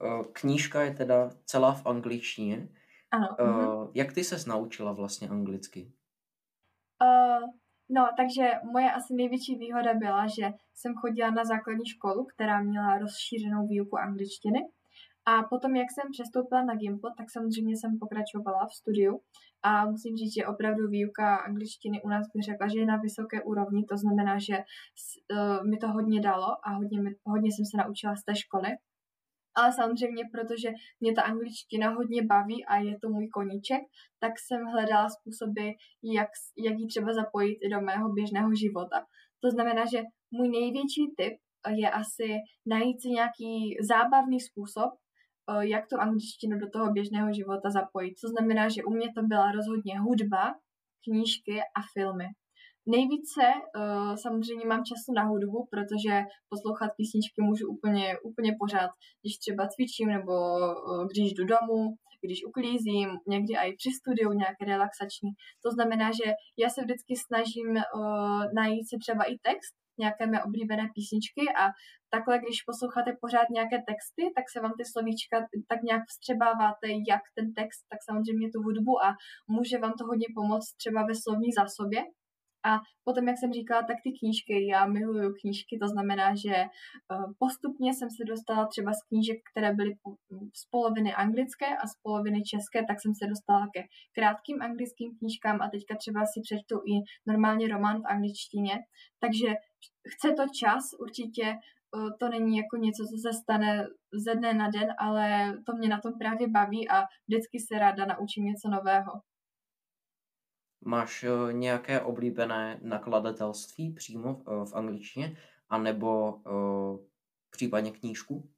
vzdělávání. Knížka je teda celá v angličtině. Ano. Uh, jak ty se naučila vlastně anglicky? Uh, no, takže moje asi největší výhoda byla, že jsem chodila na základní školu, která měla rozšířenou výuku angličtiny. A potom, jak jsem přestoupila na Gimple, tak samozřejmě jsem pokračovala v studiu. A musím říct, že opravdu výuka angličtiny u nás bych řekla, že je na vysoké úrovni, to znamená, že uh, mi to hodně dalo a hodně, hodně jsem se naučila z té školy. Ale samozřejmě, protože mě ta angličtina hodně baví a je to můj koníček, tak jsem hledala způsoby, jak, jak ji třeba zapojit i do mého běžného života. To znamená, že můj největší tip je asi najít si nějaký zábavný způsob, jak tu angličtinu do toho běžného života zapojit. To znamená, že u mě to byla rozhodně hudba, knížky a filmy. Nejvíce samozřejmě mám času na hudbu, protože poslouchat písničky můžu úplně, úplně pořád, když třeba cvičím nebo když jdu domů, když uklízím, někdy i při studiu nějaké relaxační. To znamená, že já se vždycky snažím najít si třeba i text, nějaké mé oblíbené písničky a takhle, když posloucháte pořád nějaké texty, tak se vám ty slovíčka tak nějak vstřebáváte, jak ten text, tak samozřejmě tu hudbu a může vám to hodně pomoct třeba ve slovní zásobě, a potom, jak jsem říkala, tak ty knížky, já miluju knížky, to znamená, že eh, postupně jsem se dostala třeba z knížek, které byly z poloviny anglické a z poloviny české, tak jsem se dostala ke krátkým anglickým knížkám a teďka třeba si přečtu i normálně román v angličtině. Takže chce to čas, určitě eh, to není jako něco, co se stane ze dne na den, ale to mě na tom právě baví a vždycky se ráda naučím něco nového. Máš uh, nějaké oblíbené nakladatelství přímo v angličtině, anebo uh, případně knížku?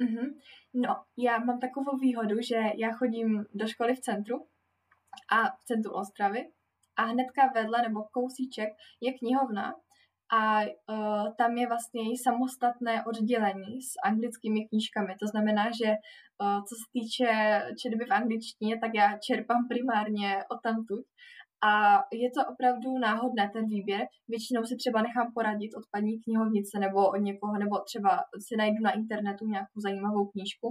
Mm-hmm. No, já mám takovou výhodu, že já chodím do školy v centru a v centru Ostravy a hnedka vedle nebo kousíček je knihovna a uh, tam je vlastně i samostatné oddělení s anglickými knížkami. To znamená, že uh, co se týče četby v angličtině, tak já čerpám primárně o tamtud a je to opravdu náhodné ten výběr. Většinou si třeba nechám poradit od paní knihovnice nebo od někoho, nebo třeba si najdu na internetu nějakou zajímavou knížku.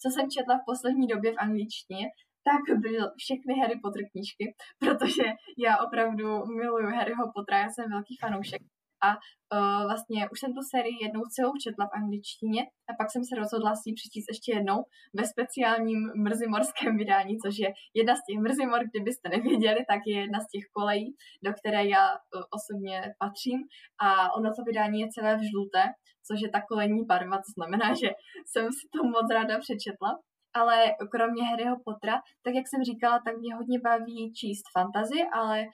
Co jsem četla v poslední době v angličtině, tak byly všechny Harry Potter knížky, protože já opravdu miluju Harryho Pottera, já jsem velký fanoušek a uh, vlastně už jsem tu sérii jednou celou četla v angličtině a pak jsem se rozhodla si ji přečíst ještě jednou ve speciálním mrzimorském vydání, což je jedna z těch mrzimor, kdybyste nevěděli, tak je jedna z těch kolejí, do které já uh, osobně patřím. A ono to vydání je celé v žluté, což je ta kolejní barva, to znamená, že jsem si to moc ráda přečetla. Ale kromě Harryho Pottera, tak jak jsem říkala, tak mě hodně baví číst fantazy, ale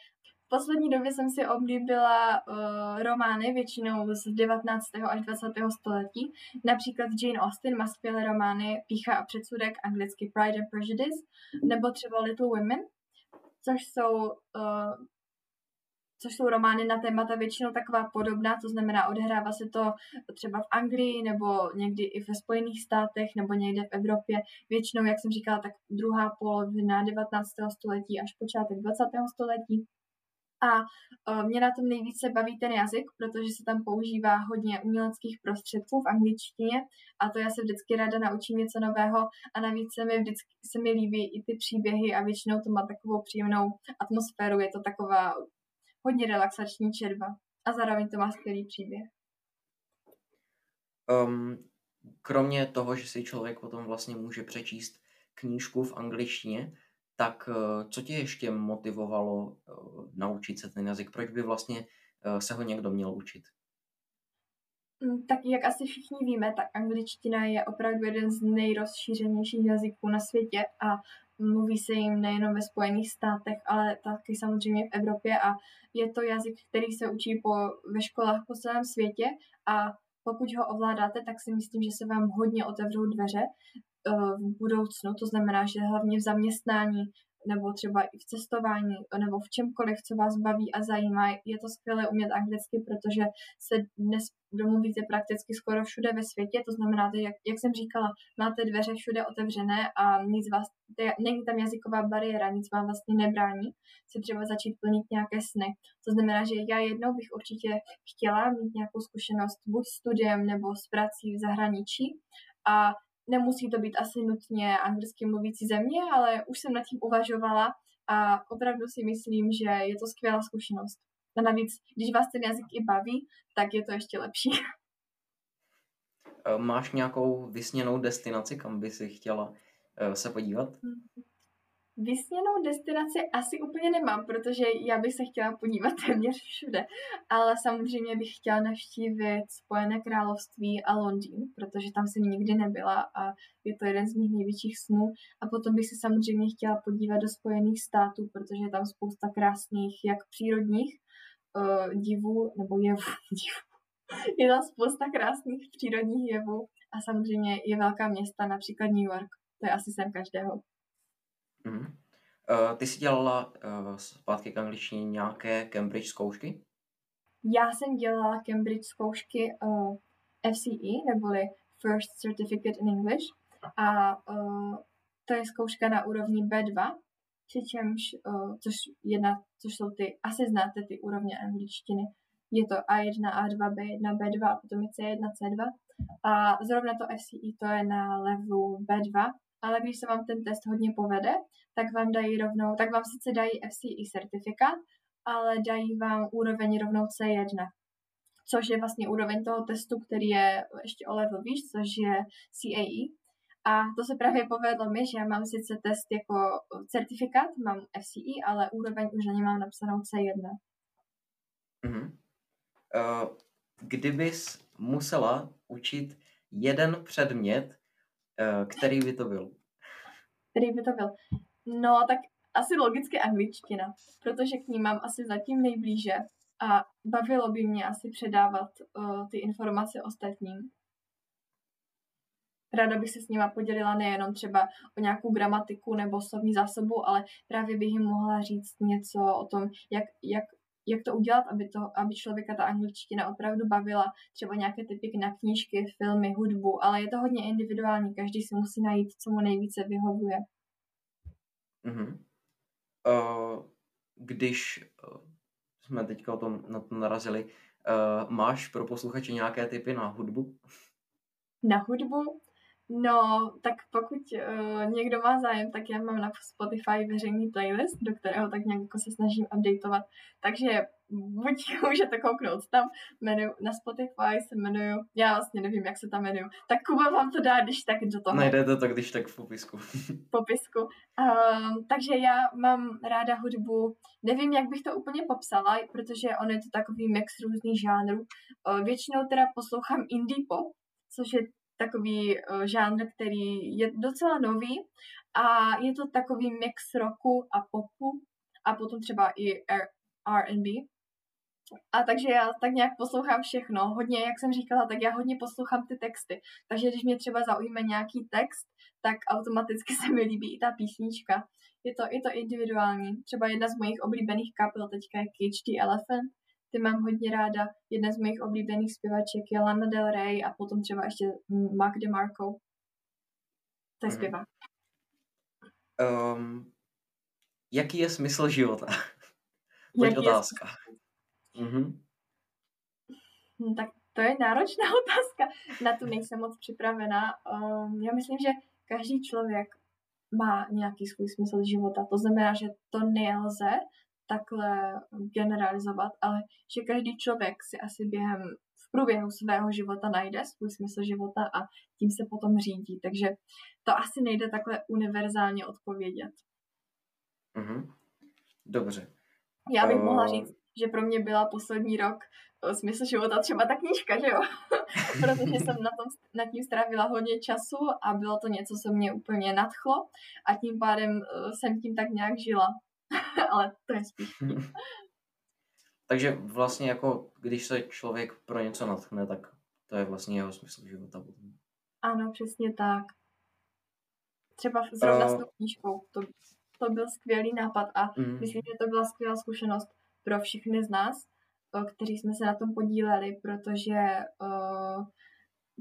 poslední době jsem si oblíbila uh, romány, většinou z 19. až 20. století. Například Jane Austen má skvělé romány Pícha a předsudek, anglicky Pride and Prejudice, nebo třeba Little Women, což jsou uh, což jsou romány na témata většinou taková podobná, to znamená odehrává se to třeba v Anglii nebo někdy i ve Spojených státech nebo někde v Evropě. Většinou, jak jsem říkala, tak druhá polovina 19. století až počátek 20. století. A uh, mě na tom nejvíce baví ten jazyk, protože se tam používá hodně uměleckých prostředků v angličtině a to já se vždycky ráda naučím něco nového a navíc se mi vždycky se mi líbí i ty příběhy a většinou to má takovou příjemnou atmosféru, je to taková hodně relaxační četba a zároveň to má skvělý příběh. Um, kromě toho, že si člověk potom vlastně může přečíst knížku v angličtině, tak eh, co tě ještě motivovalo eh, naučit se ten jazyk? Proč by vlastně eh, se ho někdo měl učit? Mm, tak jak asi všichni víme, tak angličtina je opravdu jeden z nejrozšířenějších jazyků na světě a mluví se jim nejenom ve Spojených státech, ale taky samozřejmě v Evropě a je to jazyk, který se učí po, ve školách po celém světě a pokud ho ovládáte, tak si myslím, že se vám hodně otevřou dveře v budoucnu, to znamená, že hlavně v zaměstnání nebo třeba i v cestování, nebo v čemkoliv, co vás baví a zajímá. Je to skvělé umět anglicky, protože se dnes domluvíte prakticky skoro všude ve světě, to znamená, že jak, jak jsem říkala, máte dveře všude otevřené a nic vás, není tam jazyková bariéra, nic vám vlastně nebrání si třeba začít plnit nějaké sny. To znamená, že já jednou bych určitě chtěla mít nějakou zkušenost buď studiem nebo s prací v zahraničí a nemusí to být asi nutně anglicky mluvící země, ale už jsem nad tím uvažovala a opravdu si myslím, že je to skvělá zkušenost. A navíc, když vás ten jazyk i baví, tak je to ještě lepší. Eh, máš nějakou vysněnou destinaci, kam by si chtěla eh, se podívat? Vysněnou destinaci asi úplně nemám, protože já bych se chtěla podívat téměř všude, ale samozřejmě bych chtěla navštívit Spojené království a Londýn, protože tam jsem nikdy nebyla a je to jeden z mých největších snů. A potom bych se samozřejmě chtěla podívat do Spojených států, protože je tam spousta krásných, jak přírodních uh, divů, nebo jevů. Je tam spousta krásných přírodních jevů a samozřejmě je velká města, například New York. To je asi sem každého. Mm. Uh, ty jsi dělala uh, zpátky k angličtině nějaké Cambridge zkoušky? Já jsem dělala Cambridge zkoušky uh, FCE, neboli First Certificate in English. A uh, to je zkouška na úrovni B2, přičemž, uh, což, jedna, což jsou ty, asi znáte ty úrovně angličtiny. Je to A1, A2, B1, B2 a potom je C1, C2. A zrovna to FCE to je na levelu B2, ale když se vám ten test hodně povede, tak vám dají rovnou, tak vám sice dají FCE certifikát, ale dají vám úroveň rovnou C1, což je vlastně úroveň toho testu, který je ještě o level výš, což je CAE. A to se právě povedlo mi, že já mám sice test jako certifikát, mám FCE, ale úroveň už na ně mám napsanou C1. Mm-hmm. Uh, kdybys musela učit jeden předmět, který by to byl? Který by to byl? No, tak asi logicky angličtina, protože k ní mám asi zatím nejblíže a bavilo by mě asi předávat uh, ty informace ostatním. Ráda bych se s nima podělila nejenom třeba o nějakou gramatiku nebo slovní zásobu, ale právě bych jim mohla říct něco o tom, jak, jak, jak to udělat, aby, to, aby člověka ta angličtina opravdu bavila, třeba nějaké typy na knížky, filmy, hudbu, ale je to hodně individuální, každý si musí najít, co mu nejvíce vyhovuje. Mm-hmm. Uh, když uh, jsme teďka o tom, na to narazili, uh, máš pro posluchače nějaké typy na hudbu? Na hudbu? No, tak pokud uh, někdo má zájem, tak já mám na Spotify veřejný playlist, do kterého tak nějak jako se snažím updateovat. Takže buď můžete kouknout tam, menu, na Spotify se jmenuju, já vlastně nevím, jak se tam jmenuju, tak Kuba vám to dá, když tak do toho. Najdete to, když tak v popisku. v popisku. Um, takže já mám ráda hudbu, nevím, jak bych to úplně popsala, protože on je to takový mix různých žánrů. Uh, většinou teda poslouchám indie pop, což je takový uh, žánr, který je docela nový a je to takový mix roku a popu a potom třeba i R&B. A takže já tak nějak poslouchám všechno. Hodně, jak jsem říkala, tak já hodně poslouchám ty texty. Takže když mě třeba zaujme nějaký text, tak automaticky se mi líbí i ta písnička. Je to, je to individuální. Třeba jedna z mojich oblíbených kapel teďka je Cage the Elephant. Ty mám hodně ráda. Jedna z mojich oblíbených zpěvaček je Lana Del Rey a potom třeba ještě Mark DeMarco. To je mhm. zpěvák. Um, jaký je smysl života? Pojď otázka. Je Mm-hmm. Hm, tak to je náročná otázka. Na tu nejsem moc připravená. Um, já myslím, že každý člověk má nějaký svůj smysl života. To znamená, že to nelze takhle generalizovat, ale že každý člověk si asi během v průběhu svého života najde svůj smysl života a tím se potom řídí. Takže to asi nejde takhle univerzálně odpovědět. Mm-hmm. Dobře. Já bych uh... mohla říct, že pro mě byla poslední rok eh, smysl života třeba ta knížka, že jo? Protože jsem na tom, nad tím strávila hodně času a bylo to něco, co mě úplně nadchlo a tím pádem eh, jsem tím tak nějak žila. Ale to je spíš Takže vlastně jako, když se člověk pro něco natchne, tak to je vlastně jeho smysl života. Ano, přesně tak. Třeba zrovna uh, s tou knížkou. To to byl skvělý nápad a Mm. myslím, že to byla skvělá zkušenost pro všechny z nás, kteří jsme se na tom podíleli, protože uh,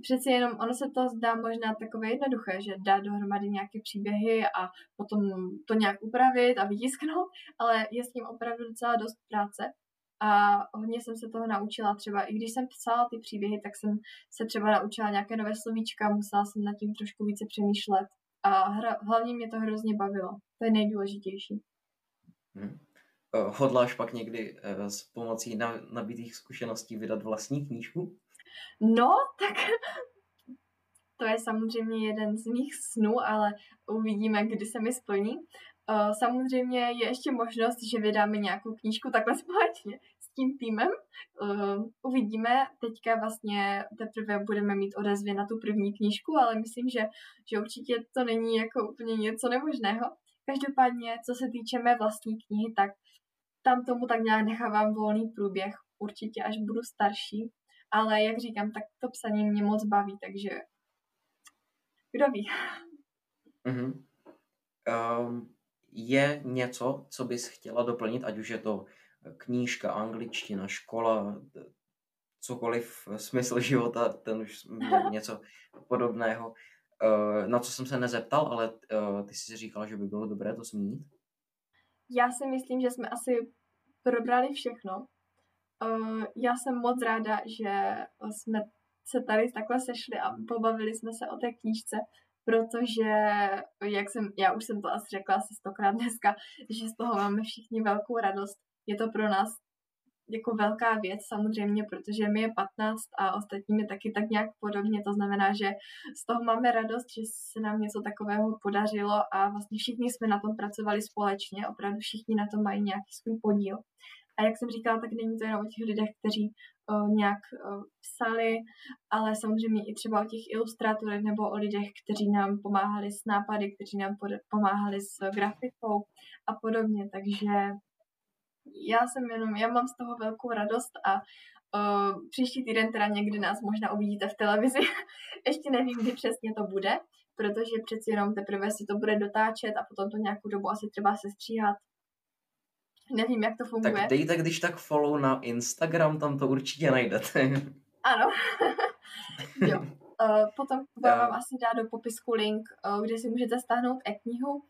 přeci jenom ono se to zdá možná takové jednoduché, že dát dohromady nějaké příběhy a potom to nějak upravit a vytisknout, ale je s tím opravdu docela dost práce a hodně jsem se toho naučila třeba, i když jsem psala ty příběhy, tak jsem se třeba naučila nějaké nové slovíčka, musela jsem nad tím trošku více přemýšlet a hra, hlavně mě to hrozně bavilo. To je nejdůležitější. Hmm. Hodláš pak někdy uh, s pomocí na, nabitých zkušeností vydat vlastní knížku? No, tak to je samozřejmě jeden z mých snů, ale uvidíme, kdy se mi splní. Uh, samozřejmě je ještě možnost, že vydáme nějakou knížku takhle společně s tím týmem. Uh, uvidíme. Teďka vlastně teprve budeme mít odezvy na tu první knížku, ale myslím, že, že určitě to není jako úplně něco nemožného. Každopádně, co se týče mé vlastní knihy, tak tam tomu tak nějak nechávám volný průběh. Určitě, až budu starší. Ale jak říkám, tak to psaní mě moc baví, takže kdo ví. Mm-hmm. Um, je něco, co bys chtěla doplnit, ať už je to knížka, angličtina, škola, cokoliv, smysl života, ten už něco podobného, uh, na co jsem se nezeptal, ale uh, ty jsi říkala, že by bylo dobré to zmínit. Já si myslím, že jsme asi probrali všechno. Uh, já jsem moc ráda, že jsme se tady takhle sešli a pobavili jsme se o té knížce, protože, jak jsem, já už jsem to asi řekla asi stokrát dneska, že z toho máme všichni velkou radost. Je to pro nás jako velká věc samozřejmě, protože mi je 15 a ostatní je taky tak nějak podobně, to znamená, že z toho máme radost, že se nám něco takového podařilo a vlastně všichni jsme na tom pracovali společně, opravdu všichni na tom mají nějaký svůj podíl. A jak jsem říkala, tak není to jenom o těch lidech, kteří o, nějak o, psali, ale samozřejmě i třeba o těch ilustrátorech nebo o lidech, kteří nám pomáhali s nápady, kteří nám pomáhali s grafikou a podobně. Takže já jsem jenom, já mám z toho velkou radost a uh, příští týden teda někdy nás možná uvidíte v televizi. Ještě nevím, kdy přesně to bude, protože přeci jenom teprve si to bude dotáčet a potom to nějakou dobu asi třeba sestříhat. Nevím, jak to funguje. Tak dejte když tak follow na Instagram, tam to určitě najdete. Ano. jo. Uh, potom vám asi dá do popisku link, uh, kde si můžete stáhnout e-knihu.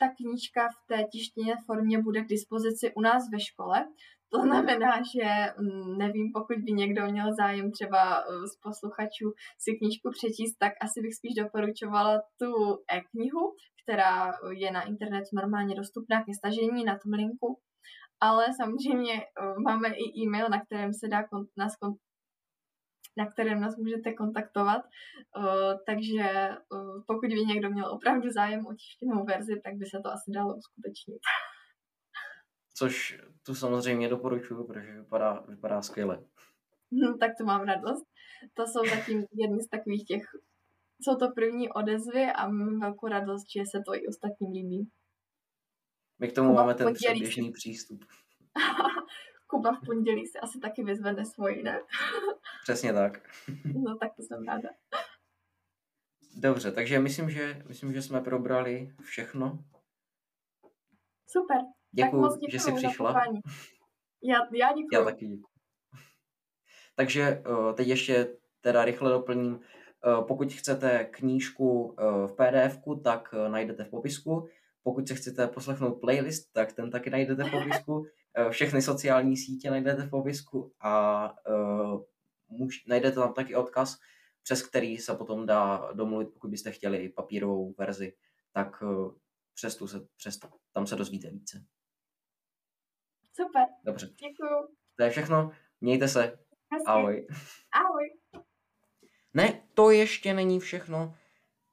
Ta knížka v té tištěné formě bude k dispozici u nás ve škole. To znamená, že mm, nevím, pokud by někdo měl zájem třeba z posluchačů si knížku přečíst, tak asi bych spíš doporučovala tu e-knihu, která je na internetu normálně dostupná ke stažení na tom linku. Ale samozřejmě máme i e-mail, na kterém se dá nás na kterém nás můžete kontaktovat. takže pokud by někdo měl opravdu zájem o tištěnou verzi, tak by se to asi dalo uskutečnit. Což tu samozřejmě doporučuji, protože vypadá, vypadá skvěle. No, tak to mám radost. To jsou zatím jedny z takových těch, jsou to první odezvy a mám velkou radost, že se to i ostatním líbí. My k tomu Kuba máme ten předběžný přístup. Kuba v pondělí si asi taky vyzvedne svoji, ne? Přesně tak. no tak to jsem ráda. Dobře, takže myslím, že, myslím, že jsme probrali všechno. Super. Děkuji, že jsi přišla. Já, já děkuji. Já taky děkuji. Takže teď ještě teda rychle doplním. Pokud chcete knížku v pdf tak najdete v popisku. Pokud se chcete poslechnout playlist, tak ten taky najdete v popisku. Všechny sociální sítě najdete v popisku a můž, najdete tam taky odkaz, přes který se potom dá domluvit, pokud byste chtěli papírovou verzi, tak přes tu se, přes tam se dozvíte více. Super. Dobře. Děkuju. To je všechno. Mějte se. Hezky. Ahoj. Ahoj. Ne, to ještě není všechno.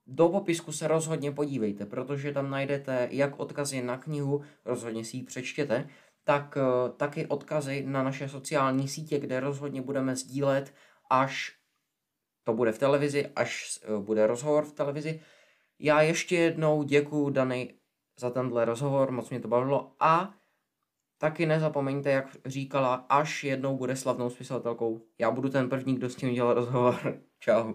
Do popisku se rozhodně podívejte, protože tam najdete jak odkazy na knihu, rozhodně si ji přečtěte, tak uh, taky odkazy na naše sociální sítě, kde rozhodně budeme sdílet, až to bude v televizi, až uh, bude rozhovor v televizi. Já ještě jednou děkuji Dany za tenhle rozhovor, moc mě to bavilo a Taky nezapomeňte, jak říkala, až jednou bude slavnou spisovatelkou. Já budu ten první, kdo s tím dělal rozhovor. Čau.